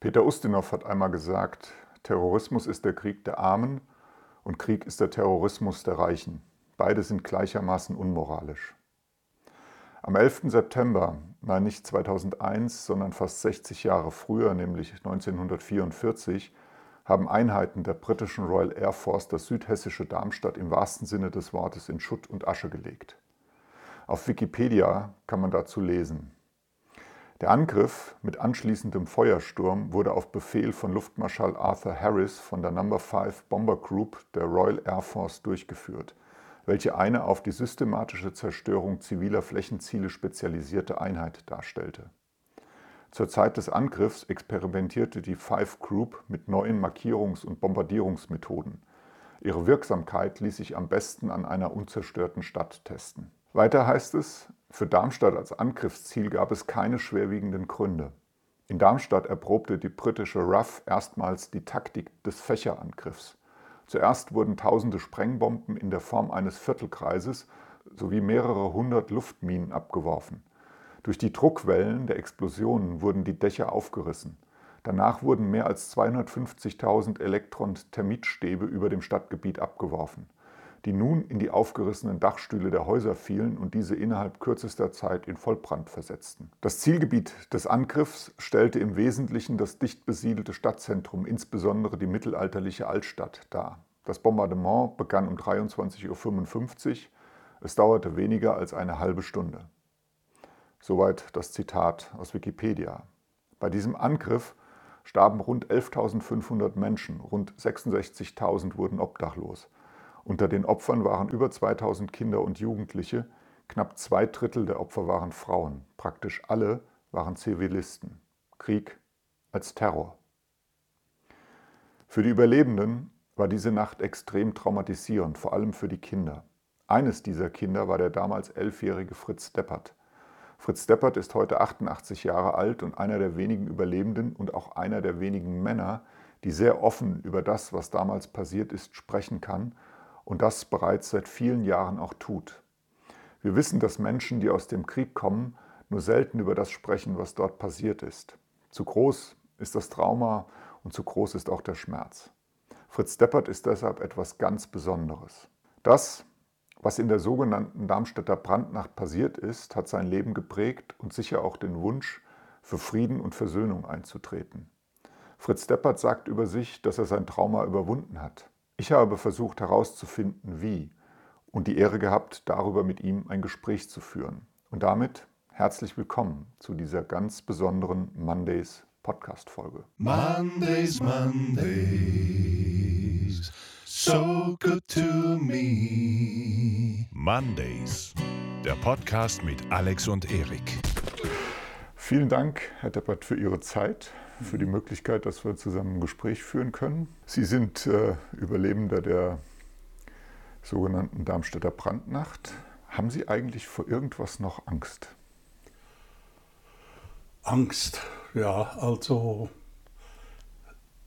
Peter Ustinov hat einmal gesagt, Terrorismus ist der Krieg der Armen und Krieg ist der Terrorismus der Reichen. Beide sind gleichermaßen unmoralisch. Am 11. September, nein nicht 2001, sondern fast 60 Jahre früher, nämlich 1944, haben Einheiten der britischen Royal Air Force das südhessische Darmstadt im wahrsten Sinne des Wortes in Schutt und Asche gelegt. Auf Wikipedia kann man dazu lesen. Der Angriff mit anschließendem Feuersturm wurde auf Befehl von Luftmarschall Arthur Harris von der No. 5 Bomber Group der Royal Air Force durchgeführt, welche eine auf die systematische Zerstörung ziviler Flächenziele spezialisierte Einheit darstellte. Zur Zeit des Angriffs experimentierte die Five Group mit neuen Markierungs- und Bombardierungsmethoden. Ihre Wirksamkeit ließ sich am besten an einer unzerstörten Stadt testen. Weiter heißt es, für Darmstadt als Angriffsziel gab es keine schwerwiegenden Gründe. In Darmstadt erprobte die britische RAF erstmals die Taktik des Fächerangriffs. Zuerst wurden tausende Sprengbomben in der Form eines Viertelkreises sowie mehrere hundert Luftminen abgeworfen. Durch die Druckwellen der Explosionen wurden die Dächer aufgerissen. Danach wurden mehr als 250.000 Elektron-Termitstäbe über dem Stadtgebiet abgeworfen die nun in die aufgerissenen Dachstühle der Häuser fielen und diese innerhalb kürzester Zeit in Vollbrand versetzten. Das Zielgebiet des Angriffs stellte im Wesentlichen das dicht besiedelte Stadtzentrum, insbesondere die mittelalterliche Altstadt, dar. Das Bombardement begann um 23.55 Uhr. Es dauerte weniger als eine halbe Stunde. Soweit das Zitat aus Wikipedia. Bei diesem Angriff starben rund 11.500 Menschen, rund 66.000 wurden obdachlos. Unter den Opfern waren über 2000 Kinder und Jugendliche, knapp zwei Drittel der Opfer waren Frauen, praktisch alle waren Zivilisten. Krieg als Terror. Für die Überlebenden war diese Nacht extrem traumatisierend, vor allem für die Kinder. Eines dieser Kinder war der damals elfjährige Fritz Deppert. Fritz Deppert ist heute 88 Jahre alt und einer der wenigen Überlebenden und auch einer der wenigen Männer, die sehr offen über das, was damals passiert ist, sprechen kann und das bereits seit vielen Jahren auch tut. Wir wissen, dass Menschen, die aus dem Krieg kommen, nur selten über das sprechen, was dort passiert ist. Zu groß ist das Trauma und zu groß ist auch der Schmerz. Fritz Deppert ist deshalb etwas ganz Besonderes. Das, was in der sogenannten Darmstädter Brandnacht passiert ist, hat sein Leben geprägt und sicher auch den Wunsch, für Frieden und Versöhnung einzutreten. Fritz Deppert sagt über sich, dass er sein Trauma überwunden hat. Ich habe versucht herauszufinden, wie und die Ehre gehabt, darüber mit ihm ein Gespräch zu führen. Und damit herzlich willkommen zu dieser ganz besonderen Mondays Podcast-Folge. Mondays, Mondays, so good to me. Mondays, der Podcast mit Alex und Erik. Vielen Dank, Herr Deppert, für Ihre Zeit für die Möglichkeit, dass wir zusammen ein Gespräch führen können. Sie sind äh, Überlebender der sogenannten Darmstädter Brandnacht. Haben Sie eigentlich vor irgendwas noch Angst? Angst, ja, also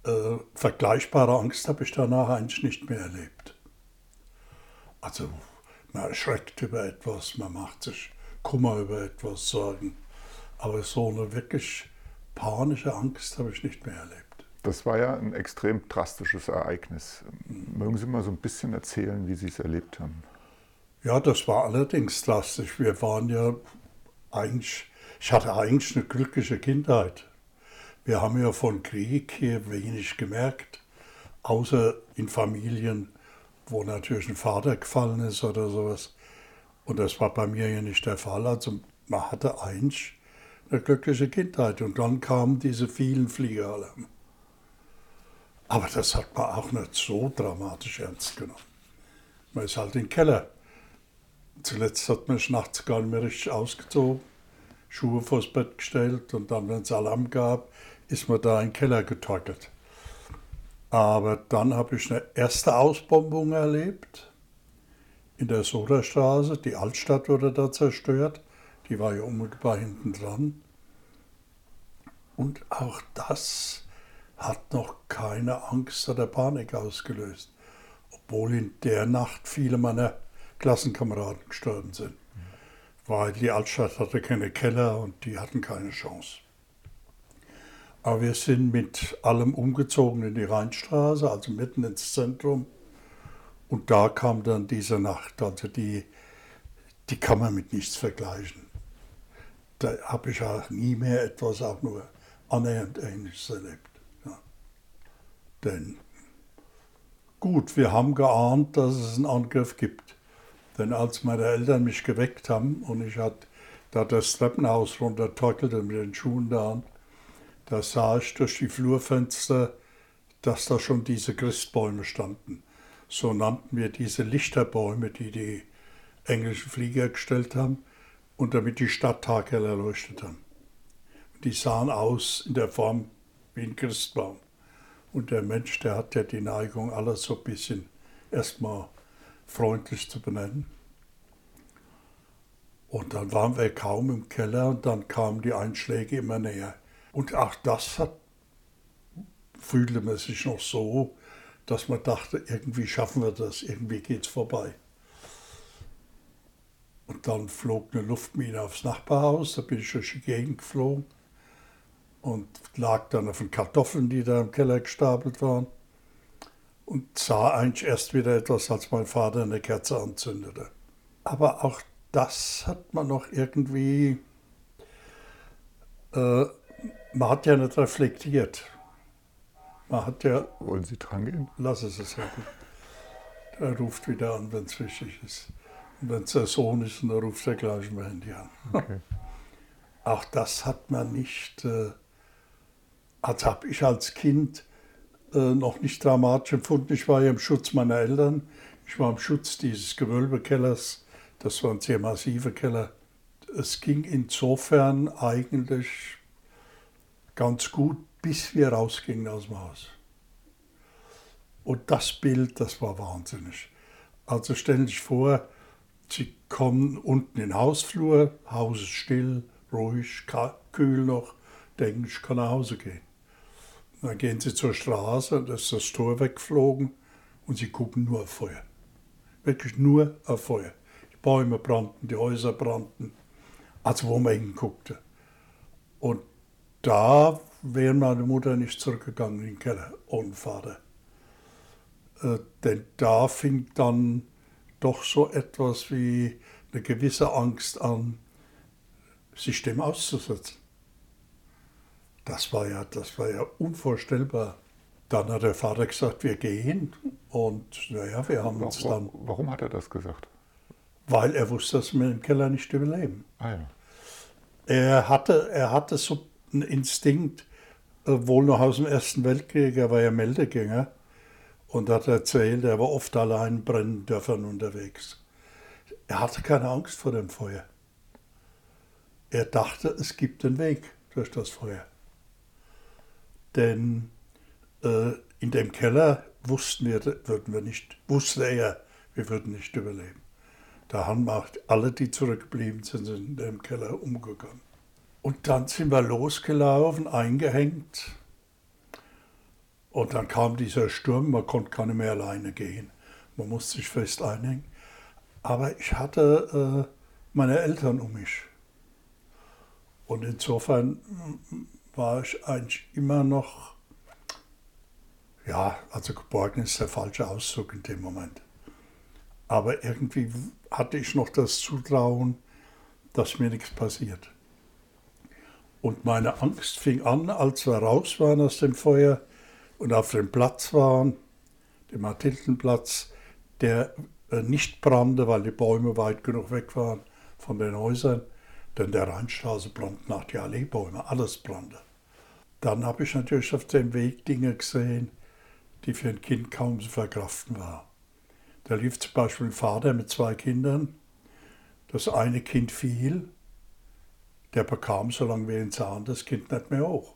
äh, vergleichbare Angst habe ich danach eigentlich nicht mehr erlebt. Also man erschreckt über etwas, man macht sich Kummer über etwas, Sorgen. Aber so eine wirklich panische Angst habe ich nicht mehr erlebt. Das war ja ein extrem drastisches Ereignis. Mögen Sie mal so ein bisschen erzählen, wie Sie es erlebt haben? Ja, das war allerdings drastisch. Wir waren ja eigentlich, ich hatte eigentlich eine glückliche Kindheit. Wir haben ja von Krieg hier wenig gemerkt, außer in Familien, wo natürlich ein Vater gefallen ist oder sowas. Und das war bei mir ja nicht der Fall. Also man hatte eigentlich eine glückliche Kindheit. Und dann kamen diese vielen Fliegeralarme. Aber das hat man auch nicht so dramatisch ernst genommen. Man ist halt im Keller. Zuletzt hat man sich nachts gar nicht mehr richtig ausgezogen, Schuhe vors Bett gestellt und dann, wenn es Alarm gab, ist man da in den Keller getorkelt. Aber dann habe ich eine erste Ausbombung erlebt in der Sodastraße. Die Altstadt wurde da zerstört. Die war ja unmittelbar hinten dran. Und auch das hat noch keine Angst oder Panik ausgelöst, obwohl in der Nacht viele meiner Klassenkameraden gestorben sind. Weil die Altstadt hatte keine Keller und die hatten keine Chance. Aber wir sind mit allem umgezogen in die Rheinstraße, also mitten ins Zentrum. Und da kam dann diese Nacht, also die, die kann man mit nichts vergleichen. Da habe ich auch nie mehr etwas auch nur annähernd Ähnliches erlebt. Ja. Denn gut, wir haben geahnt, dass es einen Angriff gibt. Denn als meine Eltern mich geweckt haben und ich hatte da das Treppenhaus runtertorkelte mit den Schuhen da an, da sah ich durch die Flurfenster, dass da schon diese Christbäume standen. So nannten wir diese Lichterbäume, die die englischen Flieger gestellt haben und damit die Stadt taghell erleuchtet haben. Die sahen aus in der Form wie ein Christbaum. Und der Mensch, der hat ja die Neigung, alles so ein bisschen erstmal freundlich zu benennen. Und dann waren wir kaum im Keller und dann kamen die Einschläge immer näher. Und auch das hat, fühlte man sich noch so, dass man dachte, irgendwie schaffen wir das, irgendwie geht es vorbei. Und dann flog eine Luftmine aufs Nachbarhaus, da bin ich durch die Gegend geflogen und lag dann auf den Kartoffeln, die da im Keller gestapelt waren. Und sah eigentlich erst wieder etwas, als mein Vater eine Kerze anzündete. Aber auch das hat man noch irgendwie äh, man hat ja nicht reflektiert. Man hat ja. Wollen Sie dran gehen? Lass es es gut. Er ruft wieder an, wenn es wichtig ist. Wenn es der Sohn ist, dann ruft er gleich mein Handy an. Okay. Auch das hat man nicht, äh, als habe ich als Kind äh, noch nicht dramatisch empfunden. Ich war ja im Schutz meiner Eltern. Ich war im Schutz dieses Gewölbekellers. Das war ein sehr massiver Keller. Es ging insofern eigentlich ganz gut, bis wir rausgingen aus dem Haus. Und das Bild, das war wahnsinnig. Also stellen Sie sich vor, Sie kommen unten in den Hausflur, Haus ist still, ruhig, kühl noch, denken, ich kann nach Hause gehen. dann gehen Sie zur Straße, da ist das Tor weggeflogen und Sie gucken nur auf Feuer. Wirklich nur auf Feuer. Die Bäume brannten, die Häuser brannten, also wo man hinguckte. Und da wäre meine Mutter nicht zurückgegangen in den Keller ohne Vater. Äh, denn da fing dann doch so etwas wie eine gewisse Angst an, sich dem auszusetzen. Das war ja, das war ja unvorstellbar. Dann hat der Vater gesagt, wir gehen. Und naja, wir haben uns dann. Warum hat er das gesagt? Weil er wusste, dass wir im Keller nicht überleben. Ah ja. Er hatte, er hatte so ein Instinkt, äh, wohl noch aus dem Ersten Weltkrieg, er war ja Meldegänger und hat erzählt, er war oft allein in Brenndörfern unterwegs. Er hatte keine Angst vor dem Feuer. Er dachte, es gibt einen Weg durch das Feuer. Denn äh, in dem Keller wussten wir, würden wir nicht, wusste er, wir würden nicht überleben. Da haben alle, die zurückgeblieben sind, in dem Keller umgegangen. Und dann sind wir losgelaufen, eingehängt. Und dann kam dieser Sturm, man konnte nicht mehr alleine gehen. Man musste sich fest einhängen. Aber ich hatte äh, meine Eltern um mich. Und insofern war ich eigentlich immer noch, ja, also geborgen ist der falsche Ausdruck in dem Moment. Aber irgendwie hatte ich noch das Zutrauen, dass mir nichts passiert. Und meine Angst fing an, als wir raus waren aus dem Feuer und auf dem Platz waren, dem Mathildenplatz, der äh, nicht brannte, weil die Bäume weit genug weg waren von den Häusern, denn der Rheinstraße brannte nach die Alleebäume, alles brannte. Dann habe ich natürlich auf dem Weg Dinge gesehen, die für ein Kind kaum zu verkraften waren. Da lief zum Beispiel ein Vater mit zwei Kindern. Das eine Kind fiel der bekam, solange wir ihn sahen, das Kind nicht mehr hoch.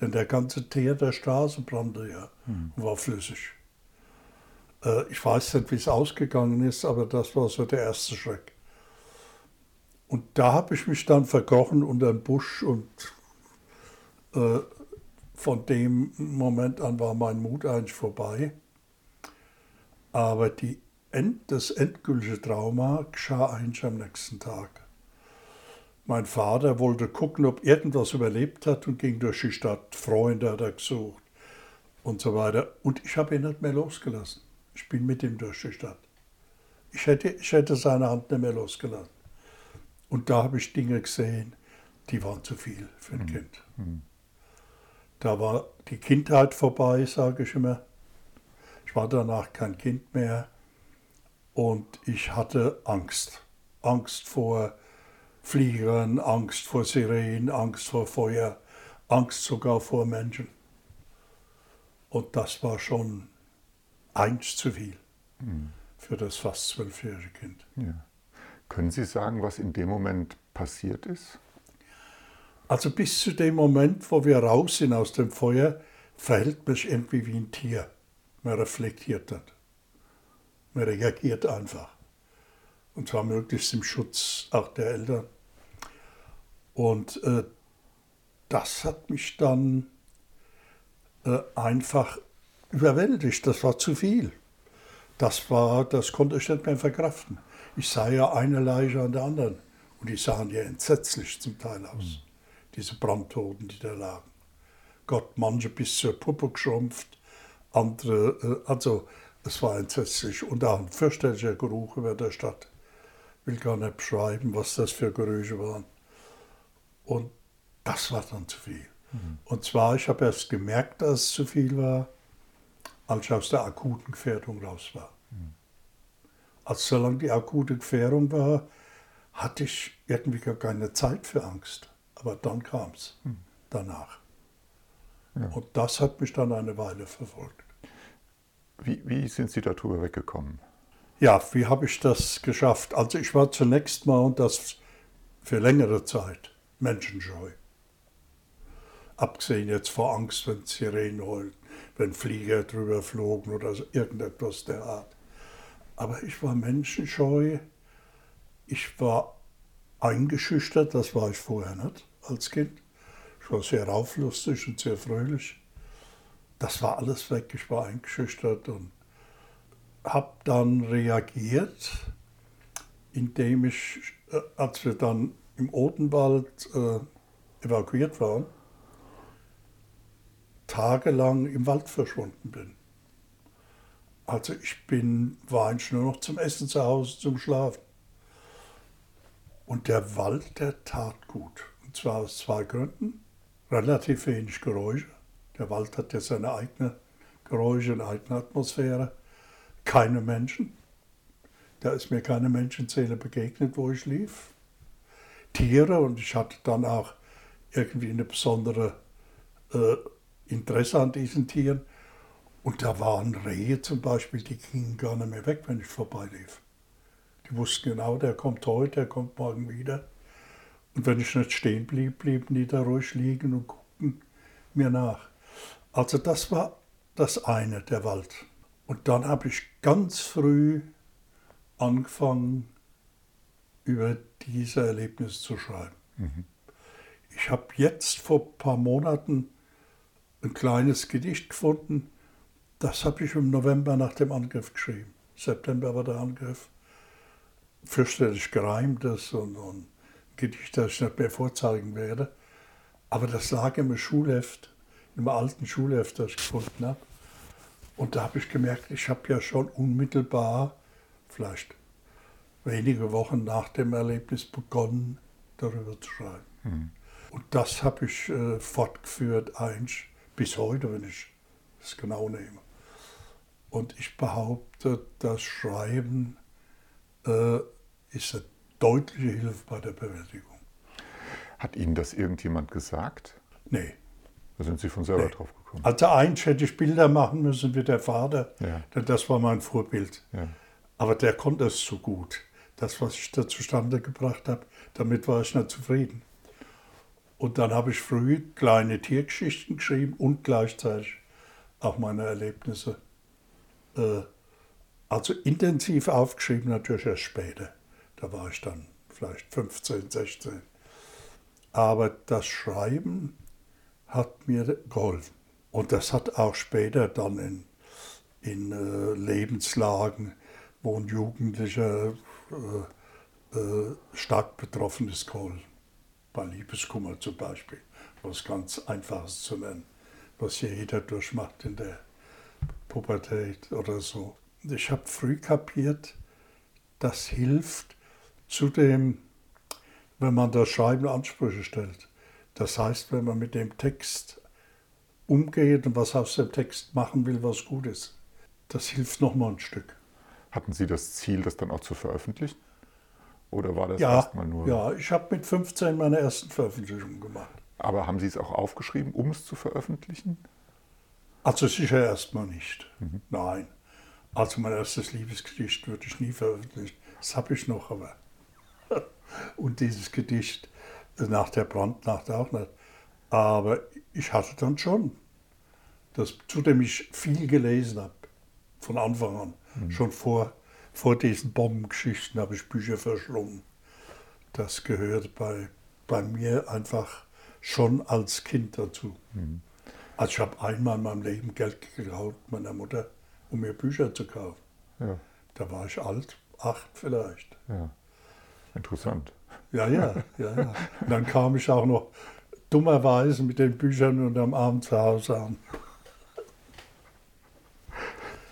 Denn der ganze Teer der Straße brannte ja hm. und war flüssig. Äh, ich weiß nicht, wie es ausgegangen ist, aber das war so der erste Schreck. Und da habe ich mich dann verkrochen unter den Busch und äh, von dem Moment an war mein Mut eigentlich vorbei. Aber die, das endgültige Trauma geschah eigentlich am nächsten Tag. Mein Vater wollte gucken, ob irgendwas überlebt hat und ging durch die Stadt. Freunde hat er gesucht und so weiter. Und ich habe ihn nicht mehr losgelassen. Ich bin mit ihm durch die Stadt. Ich hätte, ich hätte seine Hand nicht mehr losgelassen. Und da habe ich Dinge gesehen, die waren zu viel für ein mhm. Kind. Mhm. Da war die Kindheit vorbei, sage ich immer. Ich war danach kein Kind mehr und ich hatte Angst. Angst vor Fliegern, Angst vor Sirenen, Angst vor Feuer, Angst sogar vor Menschen. Und das war schon eins zu viel mhm. für das fast zwölfjährige Kind. Ja. Können Sie sagen, was in dem Moment passiert ist? Also bis zu dem Moment, wo wir raus sind aus dem Feuer, verhält man sich irgendwie wie ein Tier. Man reflektiert das. Man reagiert einfach. Und zwar möglichst im Schutz auch der Eltern. Und äh, das hat mich dann äh, einfach überwältigt. Das war zu viel. Das war, das konnte ich nicht mehr verkraften. Ich sah ja eine Leiche an der anderen. Und die sahen ja entsetzlich zum Teil aus. Mhm diese Brandtoten, die da lagen. Gott, manche bis zur Puppe geschrumpft, andere, äh, also es war entsetzlich und auch ein fürchterlicher Geruch über der Stadt. Ich will gar nicht beschreiben, was das für Gerüche waren. Und das war dann zu viel. Mhm. Und zwar, ich habe erst gemerkt, dass es zu viel war, als ich aus der akuten Gefährdung raus war. Mhm. Also solange die akute Gefährdung war, hatte ich irgendwie gar keine Zeit für Angst. Aber dann kam es hm. danach. Ja. Und das hat mich dann eine Weile verfolgt. Wie, wie sind Sie darüber weggekommen? Ja, wie habe ich das geschafft? Also ich war zunächst mal und das für längere Zeit menschenscheu. Abgesehen jetzt vor Angst, wenn Sirenen heulen, wenn Flieger drüber flogen oder irgendetwas der Art. Aber ich war menschenscheu. Ich war eingeschüchtert, das war ich vorher nicht als Kind. Ich war sehr auflustig und sehr fröhlich. Das war alles weg, ich war eingeschüchtert und habe dann reagiert, indem ich, äh, als wir dann im Odenwald äh, evakuiert waren, tagelang im Wald verschwunden bin. Also ich bin, war eigentlich nur noch zum Essen zu Hause, zum Schlafen. Und der Wald, der tat gut. Und zwar aus zwei Gründen. Relativ wenig Geräusche. Der Wald hat ja seine eigene Geräusche, eine eigene Atmosphäre. Keine Menschen. Da ist mir keine Menschenzähne begegnet, wo ich lief. Tiere und ich hatte dann auch irgendwie eine besondere äh, Interesse an diesen Tieren. Und da waren Rehe zum Beispiel, die gingen gar nicht mehr weg, wenn ich vorbeilief. Die wussten genau, der kommt heute, der kommt morgen wieder. Und wenn ich nicht stehen blieb, blieben die da ruhig liegen und guckten mir nach. Also das war das eine, der Wald. Und dann habe ich ganz früh angefangen, über diese Erlebnisse zu schreiben. Mhm. Ich habe jetzt vor ein paar Monaten ein kleines Gedicht gefunden, das habe ich im November nach dem Angriff geschrieben. September war der Angriff fürchterlich gereimtes und, und Gedicht, das ich nicht mehr vorzeigen werde. Aber das lag im Schulheft, im alten Schulheft, das ich gefunden habe. Und da habe ich gemerkt, ich habe ja schon unmittelbar, vielleicht wenige Wochen nach dem Erlebnis begonnen, darüber zu schreiben. Mhm. Und das habe ich äh, fortgeführt, eigentlich bis heute, wenn ich es genau nehme. Und ich behaupte, das Schreiben äh, ist eine deutliche Hilfe bei der Bewältigung. Hat Ihnen das irgendjemand gesagt? Nee. Da sind Sie von selber nee. drauf gekommen. Also eins hätte ich Bilder machen müssen wie der Vater, ja. denn das war mein Vorbild. Ja. Aber der konnte es so gut. Das, was ich da zustande gebracht habe, damit war ich nicht zufrieden. Und dann habe ich früh kleine Tiergeschichten geschrieben und gleichzeitig auch meine Erlebnisse. Äh, also intensiv aufgeschrieben natürlich erst später. Da war ich dann vielleicht 15, 16. Aber das Schreiben hat mir geholfen. Und das hat auch später dann in, in äh, Lebenslagen, wo ein Jugendlicher äh, äh, stark betroffen ist, geholfen. bei Liebeskummer zum Beispiel, was ganz Einfaches zu nennen, was jeder durchmacht in der Pubertät oder so. Ich habe früh kapiert, das hilft zu dem, wenn man das Schreiben Ansprüche stellt. Das heißt, wenn man mit dem Text umgeht und was aus dem Text machen will, was gut ist. Das hilft nochmal ein Stück. Hatten Sie das Ziel, das dann auch zu veröffentlichen? Oder war das Ja, erstmal nur? ja ich habe mit 15 meine ersten Veröffentlichungen gemacht. Aber haben Sie es auch aufgeschrieben, um es zu veröffentlichen? Also sicher erstmal nicht. Nein. Also mein erstes Liebesgedicht würde ich nie veröffentlichen. Das habe ich noch, aber. Und dieses Gedicht nach der Brandnacht auch nicht. Aber ich hatte dann schon, das, zudem ich viel gelesen habe, von Anfang an, schon vor, vor diesen Bombengeschichten habe ich Bücher verschlungen. Das gehört bei, bei mir einfach schon als Kind dazu. Also ich habe einmal in meinem Leben Geld geklaut meiner Mutter, um mir Bücher zu kaufen. Ja, Da war ich alt, acht vielleicht. ja. Interessant. Ja, ja, ja, ja. Und dann kam ich auch noch dummerweise mit den Büchern unterm Arm zu Hause an.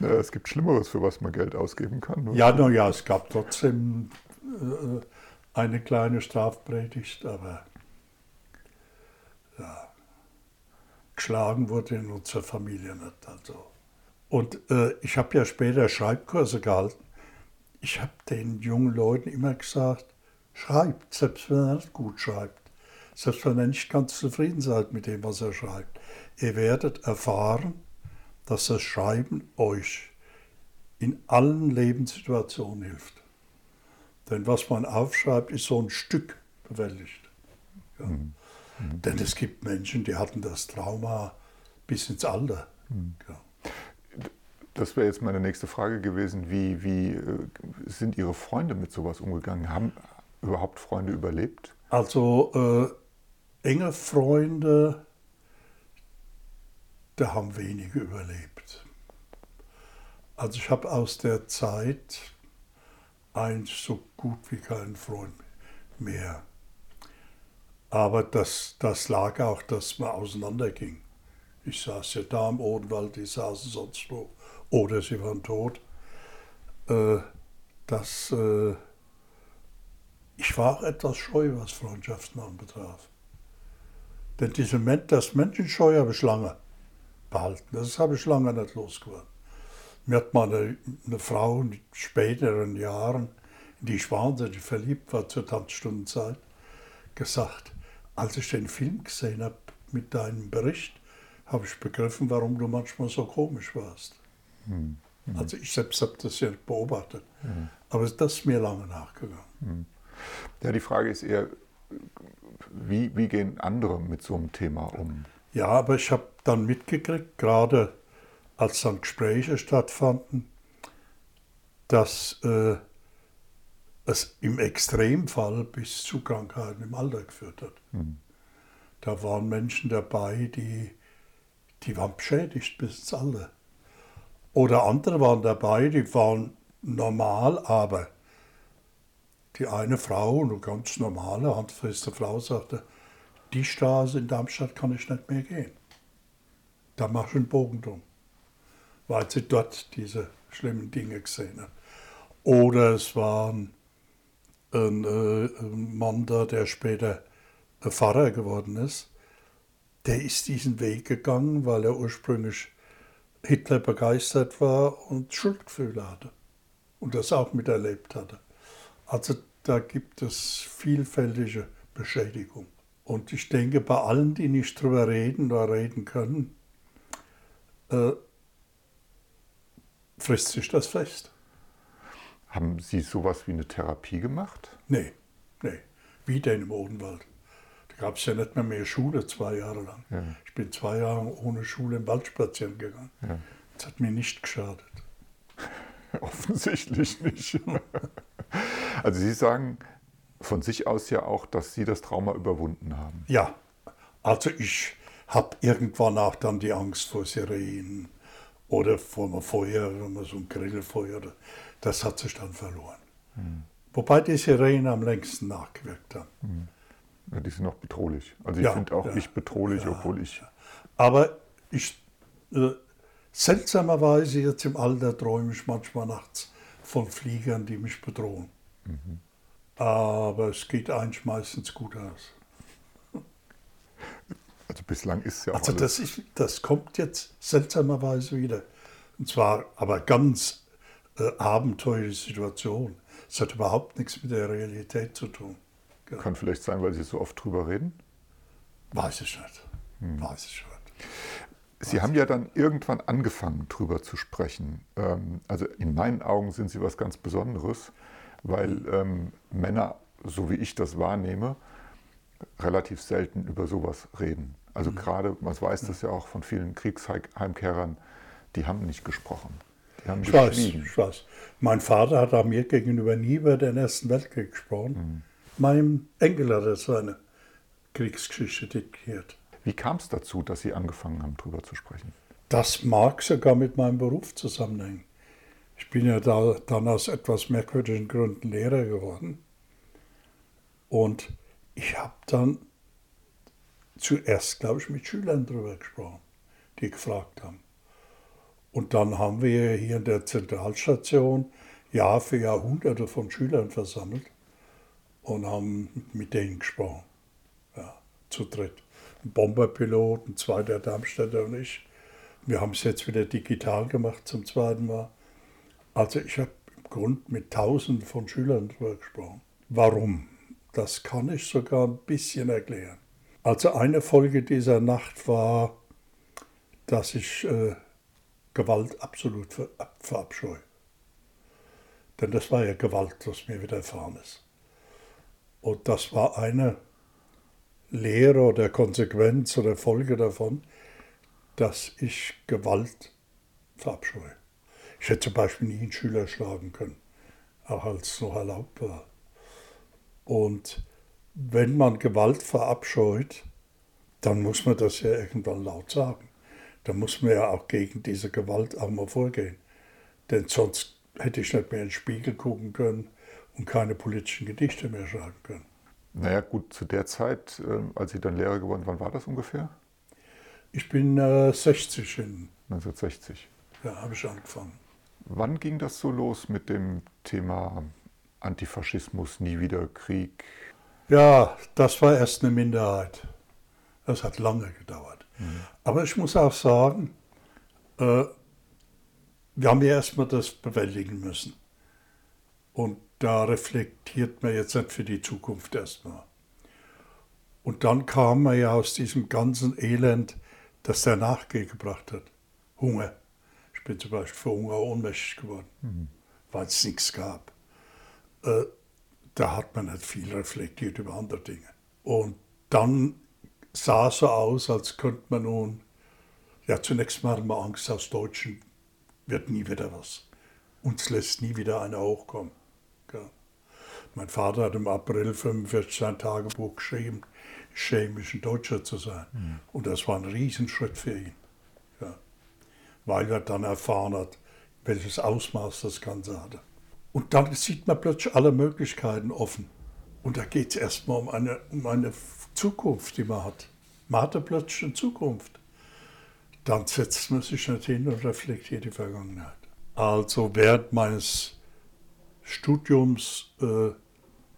Ja, es gibt Schlimmeres, für was man Geld ausgeben kann. ne? Ja, na ja, es gab trotzdem äh, eine kleine Strafpredigt, aber ja, geschlagen wurde in unserer Familie nicht. Also. Und äh, ich habe ja später Schreibkurse gehalten. Ich habe den jungen Leuten immer gesagt, schreibt, selbst wenn er nicht gut schreibt. Selbst wenn ihr nicht ganz zufrieden seid mit dem, was er schreibt. Ihr werdet erfahren, dass das Schreiben euch in allen Lebenssituationen hilft. Denn was man aufschreibt, ist so ein Stück bewältigt. Ja. Denn es gibt Menschen, die hatten das Trauma bis ins Alter. Ja. Das wäre jetzt meine nächste Frage gewesen. Wie, wie äh, sind Ihre Freunde mit sowas umgegangen? Haben überhaupt Freunde überlebt? Also äh, enge Freunde, da haben wenige überlebt. Also ich habe aus der Zeit eigentlich so gut wie keinen Freund mehr. Aber das, das lag auch, dass man auseinanderging. Ich saß ja da im Odenwald, die saßen sonst wo. Oder sie waren tot. Äh, das, äh, ich war auch etwas scheu, was Freundschaften anbetraf. Denn diese, das Menschenscheu habe ich lange behalten. Das habe ich lange nicht losgeworden. Mir hat mal eine, eine Frau in späteren Jahren, in die ich wahnsinnig verliebt war zur Tanzstundenzeit, gesagt, als ich den Film gesehen habe mit deinem Bericht, habe ich begriffen, warum du manchmal so komisch warst. Also ich selbst habe das ja beobachtet. Aber das ist mir lange nachgegangen. Ja, die Frage ist eher, wie, wie gehen andere mit so einem Thema um? Ja, aber ich habe dann mitgekriegt, gerade als dann Gespräche stattfanden, dass äh, es im Extremfall bis zu Krankheiten im Alter geführt hat. Da waren Menschen dabei, die, die waren beschädigt bis ins Alter. Oder andere waren dabei, die waren normal, aber die eine Frau, eine ganz normale, handfeste Frau, sagte, die Straße in Darmstadt kann ich nicht mehr gehen. Da mache ich einen Bogen drum, weil sie dort diese schlimmen Dinge gesehen hat. Oder es war ein, ein, äh, ein Mann da, der später Pfarrer geworden ist. Der ist diesen Weg gegangen, weil er ursprünglich Hitler begeistert war und Schuldgefühle hatte. Und das auch miterlebt hatte. Also da gibt es vielfältige Beschädigung. Und ich denke, bei allen, die nicht drüber reden oder reden können, äh, frisst sich das fest. Haben Sie sowas wie eine Therapie gemacht? Nee, nee. Wie denn im Odenwald? Da gab es ja nicht mehr mehr Schule zwei Jahre lang. Ja. Ich bin zwei Jahre ohne Schule im Wald spazieren gegangen. Ja. Das hat mir nicht geschadet. Offensichtlich nicht. Also Sie sagen von sich aus ja auch, dass Sie das Trauma überwunden haben. Ja, also ich habe irgendwann auch dann die Angst vor Sirenen oder vor einem Feuer, wenn man so ein Grillfeuer, das hat sich dann verloren. Wobei die Sirenen am längsten nachgewirkt haben. Ja, die sind auch bedrohlich. Also ich Ja, finde auch ja. ich bedrohlich, obwohl ich. Aber ich, äh, seltsamerweise jetzt im Alter träume ich manchmal nachts von Fliegern, die mich bedrohen. Mhm. Aber es geht eigentlich meistens gut aus. Also bislang ist es ja auch Also das, ist, das kommt jetzt seltsamerweise wieder. Und zwar aber ganz äh, abenteuerliche Situation. Es hat überhaupt nichts mit der Realität zu tun. Kann vielleicht sein, weil Sie so oft drüber reden. Weiß ich nicht. Hm. Weiß ich nicht. Sie haben ja dann irgendwann angefangen, drüber zu sprechen. Ähm, Also in meinen Augen sind Sie was ganz Besonderes, weil ähm, Männer, so wie ich das wahrnehme, relativ selten über sowas reden. Also gerade, man weiß das ja auch von vielen Kriegsheimkehrern, die haben nicht gesprochen. Die haben Ich weiß, ich weiß. Mein Vater hat auch mir gegenüber nie über den Ersten Weltkrieg gesprochen. Mein Enkel hat er seine Kriegsgeschichte diktiert. Wie kam es dazu, dass Sie angefangen haben, drüber zu sprechen? Das mag sogar mit meinem Beruf zusammenhängen. Ich bin ja da, dann aus etwas merkwürdigen Gründen Lehrer geworden. Und ich habe dann zuerst, glaube ich, mit Schülern darüber gesprochen, die gefragt haben. Und dann haben wir hier in der Zentralstation Jahr für Jahr Hunderte von Schülern versammelt und haben mit denen gesprochen. Ja, zu dritt. Ein Bomberpilot, ein zweiter Darmstädter und ich. Wir haben es jetzt wieder digital gemacht zum zweiten Mal. Also ich habe im Grunde mit Tausenden von Schülern darüber gesprochen. Warum? Das kann ich sogar ein bisschen erklären. Also eine Folge dieser Nacht war, dass ich äh, Gewalt absolut ver verabscheue. Denn das war ja Gewalt, was mir widerfahren ist. Und das war eine Lehre oder Konsequenz oder Folge davon, dass ich Gewalt verabscheue. Ich hätte zum Beispiel nie einen Schüler schlagen können, auch als es noch erlaubt war. Und wenn man Gewalt verabscheut, dann muss man das ja irgendwann laut sagen. Da muss man ja auch gegen diese Gewalt auch mal vorgehen. Denn sonst hätte ich nicht mehr in den Spiegel gucken können und keine politischen Gedichte mehr schreiben können. Naja, gut, zu der Zeit, äh, als Sie dann Lehrer geworden waren, war das ungefähr? Ich bin äh, 60 in, 1960. ja, habe ich angefangen. Wann ging das so los mit dem Thema Antifaschismus, nie wieder Krieg? Ja, das war erst eine Minderheit. Das hat lange gedauert. Aber ich muss auch sagen, äh, wir haben ja erstmal das bewältigen müssen. Und da reflektiert man jetzt nicht für die Zukunft erstmal. Und dann kam man ja aus diesem ganzen Elend, das der Nachgeh gebracht hat. Hunger. Ich bin zum Beispiel vor Hunger ohnmächtig geworden, weil es nichts gab. Äh, da hat man nicht viel reflektiert über andere Dinge. Und dann sah es so aus, als könnte man nun, ja zunächst mal hatten wir Angst, aus Deutschen wird nie wieder was. Uns lässt nie wieder einer hochkommen. Ja. Mein Vater hat im April 45 sein Tagebuch geschrieben, ich schäme mich, ein Deutscher zu sein. Und das war ein Riesenschritt für ihn. Weil er dann erfahren hat, welches Ausmaß das Ganze hatte. Und dann sieht man plötzlich alle Möglichkeiten offen. Und da geht es erstmal um eine, um eine Zukunft, die man hat. Man hatte plötzlich eine Zukunft. Dann setzt man sich nicht hin und reflektiert die Vergangenheit. Also während meines Studiums äh,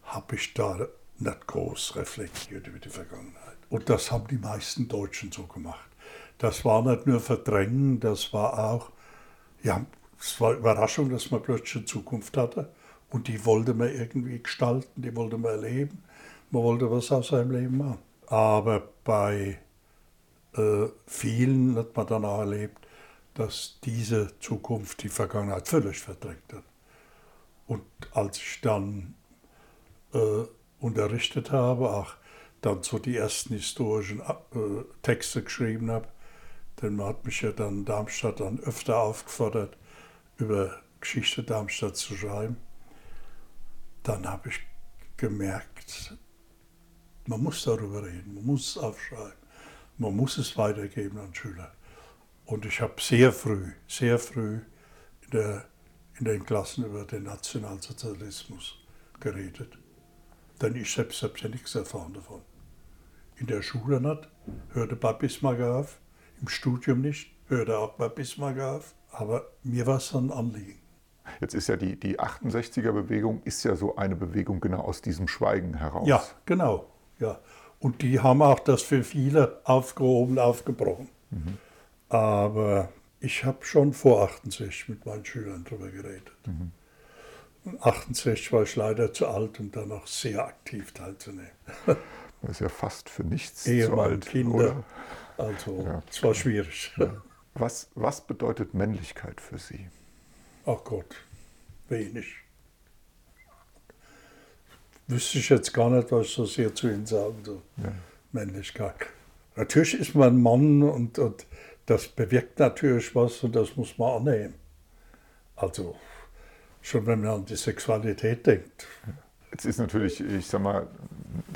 habe ich da nicht groß reflektiert über die Vergangenheit. Und das haben die meisten Deutschen so gemacht. Das war nicht nur Verdrängen, das war auch, ja, es war Überraschung, dass man plötzlich eine Zukunft hatte. Und die wollte man irgendwie gestalten, die wollte man erleben. Man wollte was aus seinem Leben machen. Aber bei äh, vielen hat man dann auch erlebt, dass diese Zukunft die Vergangenheit völlig verdrängt hat. Und als ich dann äh, unterrichtet habe, auch dann so die ersten historischen äh, Texte geschrieben habe, denn man hat mich ja dann in Darmstadt dann öfter aufgefordert, über Geschichte Darmstadt zu schreiben, dann habe ich gemerkt, man muss darüber reden, man muss es aufschreiben, man muss es weitergeben an Schüler. Und ich habe sehr früh, sehr früh in, der, in den Klassen über den Nationalsozialismus geredet. Denn ich selbst habe ja nichts erfahren davon. In der Schule nicht, hörte bei Bismarck auf, im Studium nicht, hörte auch bei Bismarck auf. Aber mir war es ein Anliegen. Jetzt ist ja die, die 68er-Bewegung ist ja so eine Bewegung genau aus diesem Schweigen heraus. Ja, genau. Ja. Und die haben auch das für viele aufgehoben, aufgebrochen. Mhm. Aber ich habe schon vor 68 mit meinen Schülern darüber geredet. Mhm. 68 war ich leider zu alt, um da noch sehr aktiv teilzunehmen. Das ist ja fast für nichts Ehemann, zu alt. Kinder. Oder? Also, Ja. es war schwierig. Ja. Was, was bedeutet Männlichkeit für Sie? Ach Gott, wenig. Wüsste ich jetzt gar nicht, was ich so sehr zu Ihnen sagen soll. Ja. Männlichkeit. Natürlich ist man Mann und, und das bewirkt natürlich was und das muss man annehmen. Also schon wenn man an die Sexualität denkt. Jetzt ist natürlich, ich sag mal,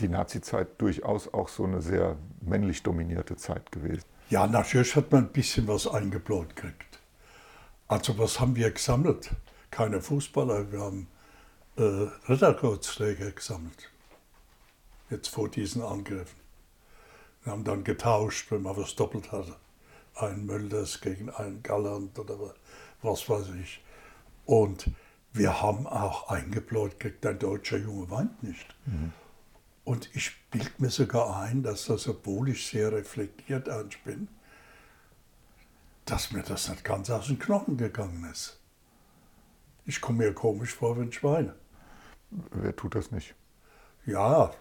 die Nazi-Zeit durchaus auch so eine sehr männlich dominierte Zeit gewesen. Ja, natürlich hat man ein bisschen was eingebläut gekriegt. Also was haben wir gesammelt? Keine Fußballer, wir haben äh, Ritterkreuzträger gesammelt. Jetzt vor diesen Angriffen. Wir haben dann getauscht, wenn man was doppelt hatte. Ein Mölders gegen einen Galland oder was weiß ich. Und wir haben auch eingebläut gekriegt, ein deutscher Junge weint nicht. Und ich bilde mir sogar ein, dass das, obwohl ich sehr reflektiert bin, dass mir das nicht ganz aus den Knochen gegangen ist. Ich komme mir komisch vor, wenn ich weine. Wer tut das nicht? Ja,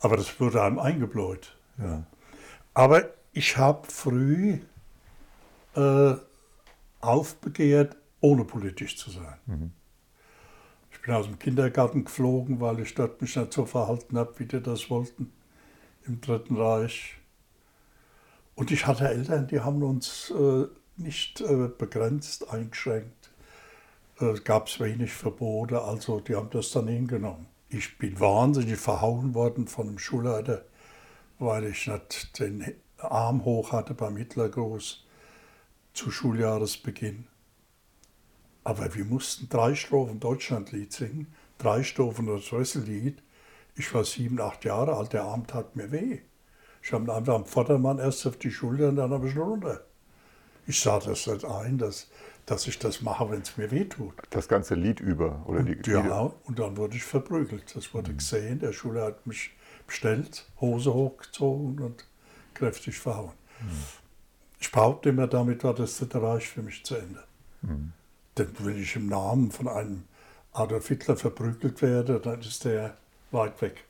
aber das wurde einem eingebläut. Ja. Aber ich habe früh äh, aufbegehrt, ohne politisch zu sein. Ich bin aus dem Kindergarten geflogen, weil ich dort mich nicht so verhalten habe, wie die das wollten im Dritten Reich. Und ich hatte Eltern, die haben uns äh, nicht äh, begrenzt, eingeschränkt. Äh, gab wenig Verbote, also die haben das dann hingenommen. Ich bin wahnsinnig verhauen worden von dem Schulleiter, weil ich nicht den Arm hoch hatte beim Hitlergruß zu Schuljahresbeginn. Aber wir mussten drei Strophen Deutschlandlied singen, drei Strophen das Rössellied. Ich war sieben, acht Jahre alt, der Arm tat mir weh. Ich habe einfach am Vordermann erst auf die Schulter und dann habe ich runter. Ich sah das nicht ein, dass, dass ich das mache, wenn es mir weh tut. Das ganze Lied über oder die Ja, und dann wurde ich verprügelt. Das wurde gesehen. Der Schüler hat mich bestellt, Hose hochgezogen und kräftig verhauen. Ich behaupte immer, damit war das Reich für mich zu Ende. Denn wenn ich im Namen von einem Adolf Hitler verprügelt werde, dann ist der weit weg.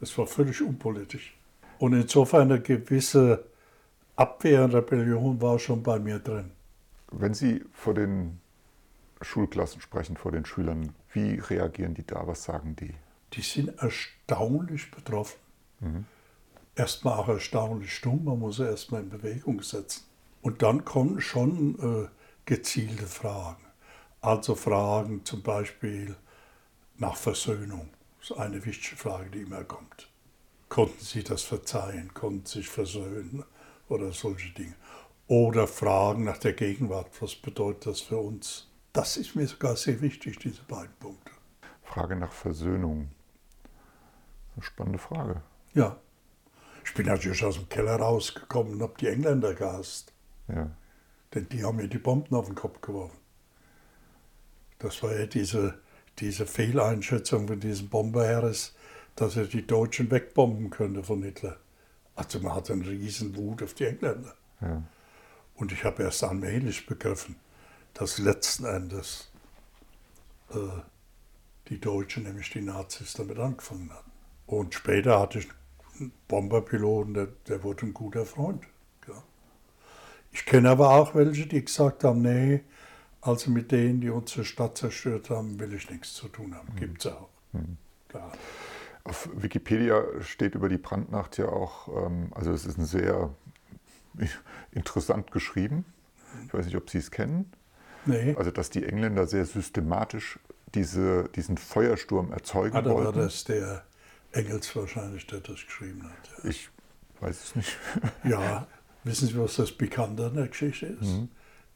Das war völlig unpolitisch. Und insofern eine gewisse Abwehr und Rebellion war schon bei mir drin. Wenn Sie vor den Schulklassen sprechen, vor den Schülern, wie reagieren die da? Was sagen die? die sind erstaunlich betroffen. Erstmal auch erstaunlich stumm, man muss sie erstmal in Bewegung setzen. Und dann kommen schon äh, gezielte Fragen. Also Fragen zum Beispiel nach Versöhnung. Das ist eine wichtige Frage, die immer kommt. Konnten Sie das verzeihen? Konnten Sie sich versöhnen? Oder solche Dinge. Oder Fragen nach der Gegenwart. Was bedeutet das für uns? Das ist mir sogar sehr wichtig, diese beiden Punkte. Frage nach Versöhnung. Eine spannende Frage. Ja. Ich bin natürlich aus dem Keller rausgekommen und habe die Engländer gehasst. Ja. Denn die haben mir die Bomben auf den Kopf geworfen. Das war ja diese, diese Fehleinschätzung von diesem Bomberheeres, dass er die Deutschen wegbomben könnte von Hitler. Also man hatte einen riesen Wut auf die Engländer. Ja. Und ich habe erst allmählich begriffen, dass letzten Endes äh, die Deutschen, nämlich die Nazis, damit angefangen hatten. Und später hatte ich einen Bomberpiloten, der, der wurde ein guter Freund. Ja. Ich kenne aber auch welche, die gesagt haben, nee, also mit denen, die unsere Stadt zerstört haben, will ich nichts zu tun haben. Gibt es auch. Klar. Auf Wikipedia steht über die Brandnacht ja auch, ähm, also es ist ein sehr interessant geschrieben. Ich weiß nicht, ob Sie es kennen. Nee, Also, dass die Engländer sehr systematisch diese, diesen Feuersturm erzeugen ah, da war wollten. das der Engels wahrscheinlich, der das geschrieben hat. Ich weiß es nicht. Ja, wissen Sie, was das Pikante an der Geschichte ist? Mhm.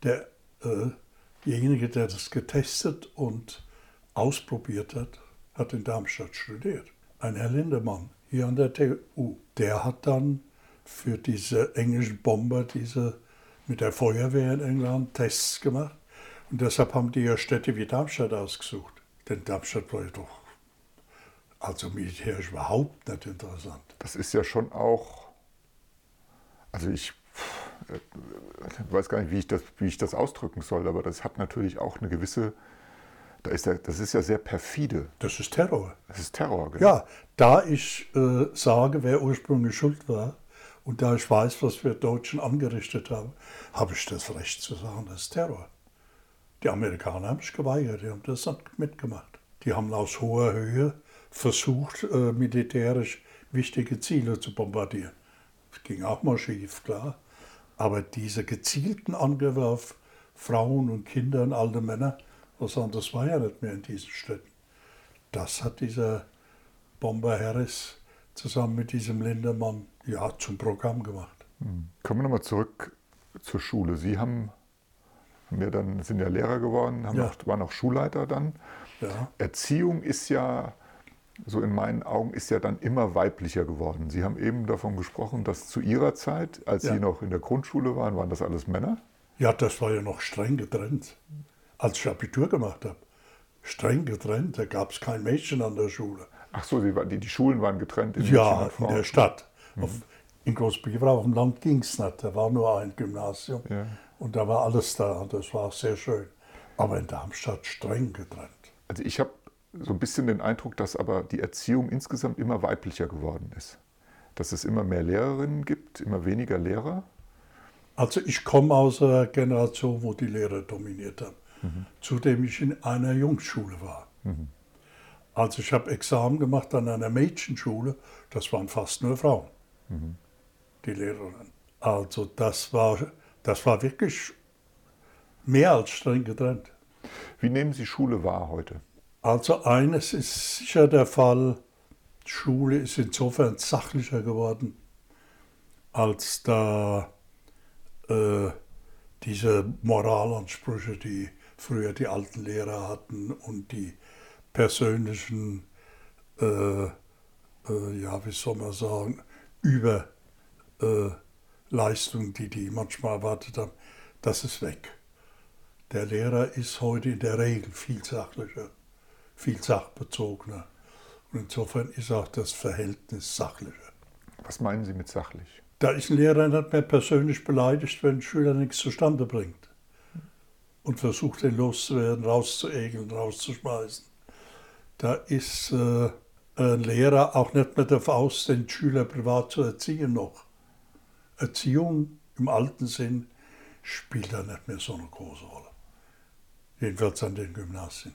Äh, derjenige, der das getestet und ausprobiert hat, hat in Darmstadt studiert. Ein Herr Lindemann hier an der TU. Der hat dann für diese englischen Bomber, diese mit der Feuerwehr in England Tests gemacht. Und deshalb haben die ja Städte wie Darmstadt ausgesucht. Denn Darmstadt war ja doch also militärisch überhaupt nicht interessant. Das ist ja schon auch, also ich äh, weiß gar nicht, wie ich, das, wie ich das ausdrücken soll, aber das hat natürlich auch eine gewisse, da ist ja, das ist ja sehr perfide. Das ist Terror. Das ist Terror, genau. Ja, da ich äh, sage, wer ursprünglich schuld war und da ich weiß, was wir Deutschen angerichtet haben, habe ich das Recht zu sagen, das ist Terror. Die Amerikaner haben sich geweigert, die haben das nicht mitgemacht. Die haben aus hoher Höhe versucht, äh, militärisch wichtige Ziele zu bombardieren. Das ging auch mal schief, klar. Aber diese gezielten Angriffe auf Frauen und Kinder und alte Männer, was anderes war ja nicht mehr in diesen Städten. Das hat dieser Bomber Harris zusammen mit diesem Lindemann ja zum Programm gemacht. Hm. Kommen wir nochmal zurück zur Schule. Sie haben, haben ja dann, sind ja Lehrer geworden, haben Ja. auch, waren auch Schulleiter dann. Ja, Erziehung ist ja, so in meinen Augen, ist ja dann immer weiblicher geworden. Sie haben eben davon gesprochen, dass zu Ihrer Zeit, als Ja. Sie noch in der Grundschule waren, waren das alles Männer? ja, das war ja noch streng getrennt. Als ich Abitur gemacht habe, streng getrennt, da gab es kein Mädchen an der Schule. Ach so, die, die Schulen waren getrennt in Ja, in der Stadt. Auf, in Großbiberau auf dem Land ging es nicht. Da war nur ein Gymnasium. Ja. Und da war alles da. Und das war auch sehr schön. Aber in Darmstadt streng getrennt. Also ich habe so ein bisschen den Eindruck, dass aber die Erziehung insgesamt immer weiblicher geworden ist. Dass es immer mehr Lehrerinnen gibt, immer weniger Lehrer. Also ich komme aus einer Generation, wo die Lehrer dominiert haben. Zudem ich in einer Jungsschule war. Also ich habe Examen gemacht an einer Mädchenschule. Das waren fast nur Frauen, die Lehrerinnen. Also das war, das war wirklich mehr als streng getrennt. Wie nehmen Sie Schule wahr heute? Also eines ist sicher der Fall, Schule ist insofern sachlicher geworden, als da äh, diese Moralansprüche, die früher die alten Lehrer hatten und die persönlichen, äh, äh, ja, wie soll man sagen, Überleistungen, die die manchmal erwartet haben, das ist weg. Der Lehrer ist heute in der Regel viel sachlicher, viel sachbezogener. Und insofern ist auch das Verhältnis sachlicher. Was meinen Sie mit sachlich? Da ist ein Lehrer nicht mehr persönlich beleidigt, wenn ein Schüler nichts zustande bringt und versucht, den loszuwerden, rauszuegeln, rauszuschmeißen. Da ist äh, ein Lehrer auch nicht mehr darauf aus, den Schüler privat zu erziehen noch. Erziehung im alten Sinn spielt da nicht mehr so eine große Rolle. Jedenfalls an den Gymnasien.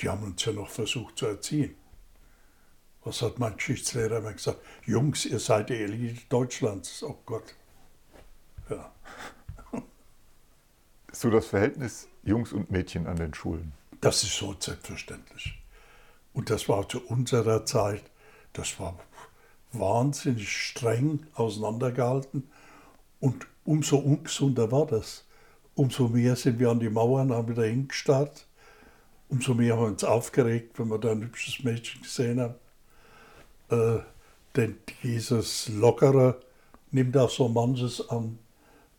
Die haben uns ja noch versucht zu erziehen. Was hat mein Geschichtslehrer immer gesagt? Jungs, ihr seid die Elite Deutschlands. Oh Gott. Ja. So das Verhältnis Jungs und Mädchen an den Schulen. Das ist so selbstverständlich. Und das war zu unserer Zeit, das war wahnsinnig streng auseinandergehalten. Und umso ungesunder war das. Umso mehr sind wir an die Mauern, haben wieder hingestarrt. Umso mehr haben wir uns aufgeregt, wenn wir da ein hübsches Mädchen gesehen haben. Äh, denn dieses Lockere nimmt auch so manches an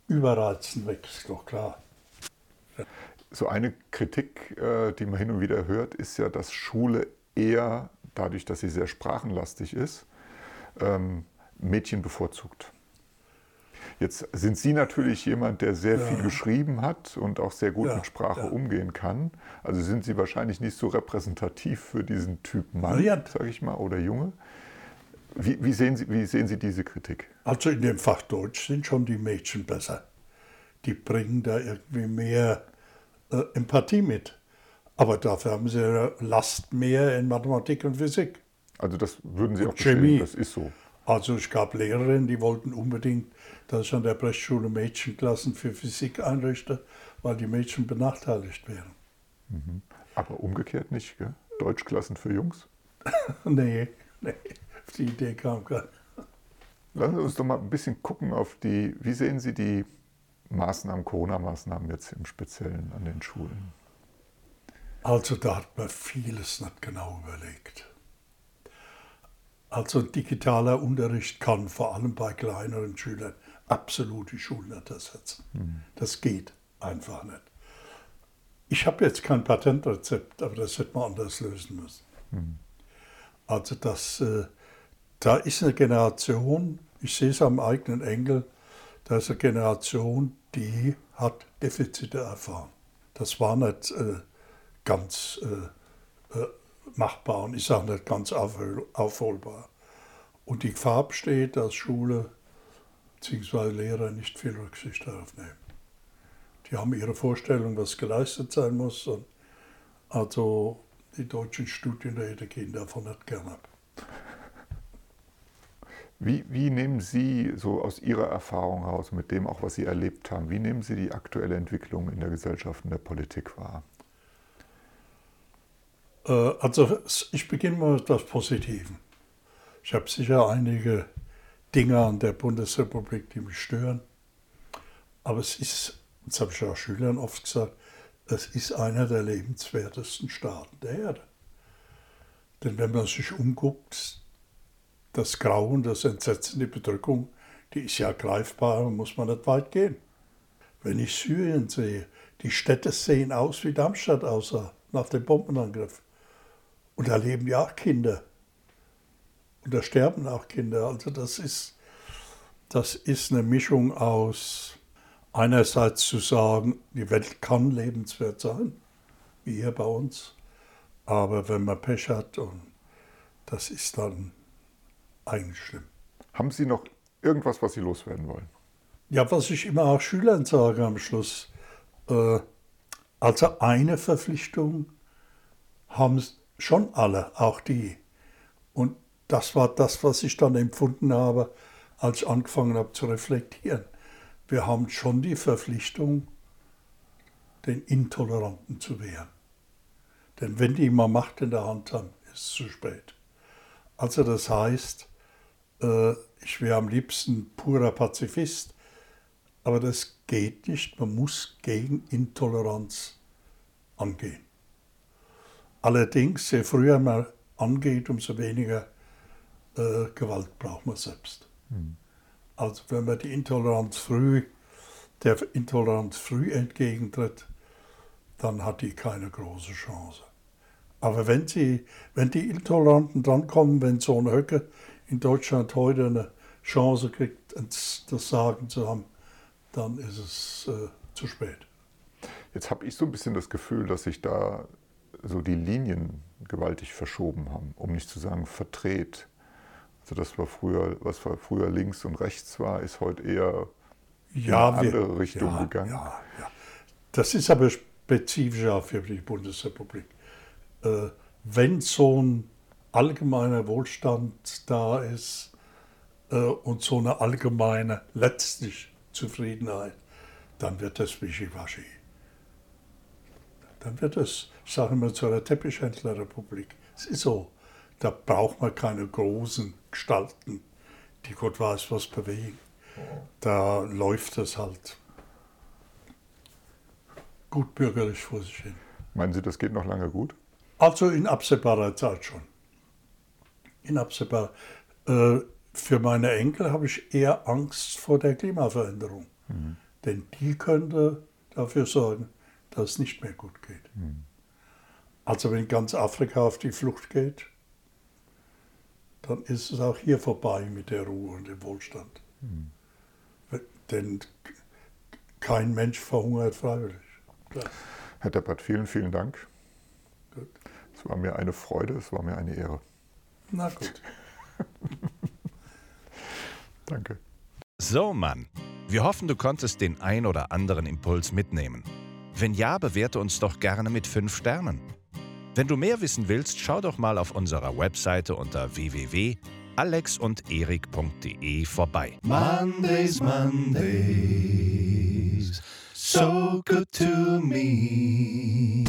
Überreizen weg, ist doch klar. So eine Kritik, äh, die man hin und wieder hört, ist ja, dass Schule eher, dadurch, dass sie sehr sprachenlastig ist, ähm, Mädchen bevorzugt. Jetzt sind Sie natürlich jemand, der sehr Ja. viel geschrieben hat und auch sehr gut Ja, mit Sprache ja. umgehen kann. Also sind Sie wahrscheinlich nicht so repräsentativ für diesen Typ Mann, sage ich mal, oder Junge. Wie, wie, sehen Sie, wie sehen Sie diese Kritik? Also in dem Fach Deutsch sind schon die Mädchen besser. Die bringen da irgendwie mehr äh, Empathie mit. Aber dafür haben sie Last mehr in Mathematik und Physik. Also das würden Sie Und auch bestätigen, Chemie. das ist so. Also es gab Lehrerinnen, die wollten unbedingt, dass ich an der Brechschule Mädchenklassen für Physik einrichte, weil die Mädchen benachteiligt wären. Aber umgekehrt nicht, gell? Deutschklassen für Jungs? nee, nee, auf die Idee kam keiner. Lassen Sie uns doch mal ein bisschen gucken auf die, wie sehen Sie die Maßnahmen, Corona-Maßnahmen jetzt im Speziellen an den Schulen? Also da hat man vieles nicht genau überlegt. Also digitaler Unterricht kann vor allem bei kleineren Schülern absolut die Schulen nicht ersetzen. Mhm. Das geht einfach nicht. Ich habe jetzt kein Patentrezept, aber das hätte man anders lösen müssen. Mhm. Also das, äh, da ist eine Generation, ich sehe es am eigenen Enkel, da ist eine Generation, die hat Defizite erfahren. Das war nicht äh, ganz äh, äh machbar und ich sage nicht ganz aufholbar. Und die Gefahr besteht, dass Schule bzw. Lehrer nicht viel Rücksicht darauf nehmen. Die haben ihre Vorstellung, was geleistet sein muss. Und also die deutschen Studienräte gehen davon nicht gern ab. Wie, wie, nehmen Sie so aus Ihrer Erfahrung heraus, mit dem auch, was Sie erlebt haben, wie nehmen Sie die aktuelle Entwicklung in der Gesellschaft und der Politik wahr? Äh, also ich beginne mal mit etwas Positivem. Ich habe sicher einige Dinge an der Bundesrepublik, die mich stören. Aber es ist, das habe ich auch Schülern oft gesagt, es ist einer der lebenswertesten Staaten der Erde. Denn wenn man sich umguckt, das Grauen, das Entsetzen, die Bedrückung, die ist ja greifbar, muss man nicht weit gehen. Wenn ich Syrien sehe, die Städte sehen aus, wie Darmstadt aussah nach dem Bombenangriff. Und da leben ja auch Kinder. Und da sterben auch Kinder. Also das ist, das ist eine Mischung aus einerseits zu sagen, die Welt kann lebenswert sein, wie hier bei uns. Aber wenn man Pech hat, und das ist dann eigentlich schlimm. Haben Sie noch irgendwas, was Sie loswerden wollen? Ja, was ich immer auch Schülern sage am Schluss. Äh, also eine Verpflichtung haben schon alle, auch die. Und das war das, was ich dann empfunden habe, als ich angefangen habe zu reflektieren. Wir haben schon die Verpflichtung, den Intoleranten zu wehren. Denn wenn die mal Macht in der Hand haben, ist es zu spät. Also das heißt, äh, ich wäre am liebsten purer Pazifist, aber das geht nicht. Man muss gegen Intoleranz angehen. Allerdings, je früher man angeht, umso weniger äh, Gewalt braucht man selbst. Mhm. Also wenn man die Intoleranz früh, der Intoleranz früh entgegentritt, dann hat die keine große Chance. Aber wenn, sie, wenn die Intoleranten drankommen, wenn so ein Höcke in Deutschland heute eine Chance kriegt, das Sagen zu haben, dann ist es äh, zu spät. Jetzt habe ich so ein bisschen das Gefühl, dass sich da so die Linien gewaltig verschoben haben, um nicht zu sagen verdreht. Also das war früher, was früher links und rechts war, ist heute eher ja, in eine andere wir, Richtung ja, gegangen. Ja, ja. Das ist aber spezifisch auch für die Bundesrepublik. Äh, wenn so ein allgemeiner Wohlstand da ist äh, und so eine allgemeine letztlich Zufriedenheit, dann wird das wischiwaschi dann wird es, sagen wir, zu einer Teppichhändlerrepublik. Es ist so. Da braucht man keine großen Gestalten, die Gott weiß was bewegen. Da läuft es halt gut bürgerlich vor sich hin. Meinen Sie, das geht noch lange gut? Also in absehbarer Zeit schon. In absehbarer. Äh, für meine Enkel habe ich eher Angst vor der Klimaveränderung. Mhm. Denn die könnte dafür sorgen, dass es nicht mehr gut geht. Mhm. Also wenn ganz Afrika auf die Flucht geht, dann ist es auch hier vorbei mit der Ruhe und dem Wohlstand. Mhm. Denn kein Mensch verhungert freiwillig. Klar. Herr Deppert, vielen, vielen Dank. Gut. Es war mir eine Freude, es war mir eine Ehre. Na gut. Danke. So, Mann. Wir hoffen, du konntest den ein oder anderen Impuls mitnehmen. Wenn ja, bewerte uns doch gerne mit 5 Sternen. Wenn du mehr wissen willst, schau doch mal auf unserer Webseite unter www.alexunderik.de vorbei. Mondays, Mondays, so good to me.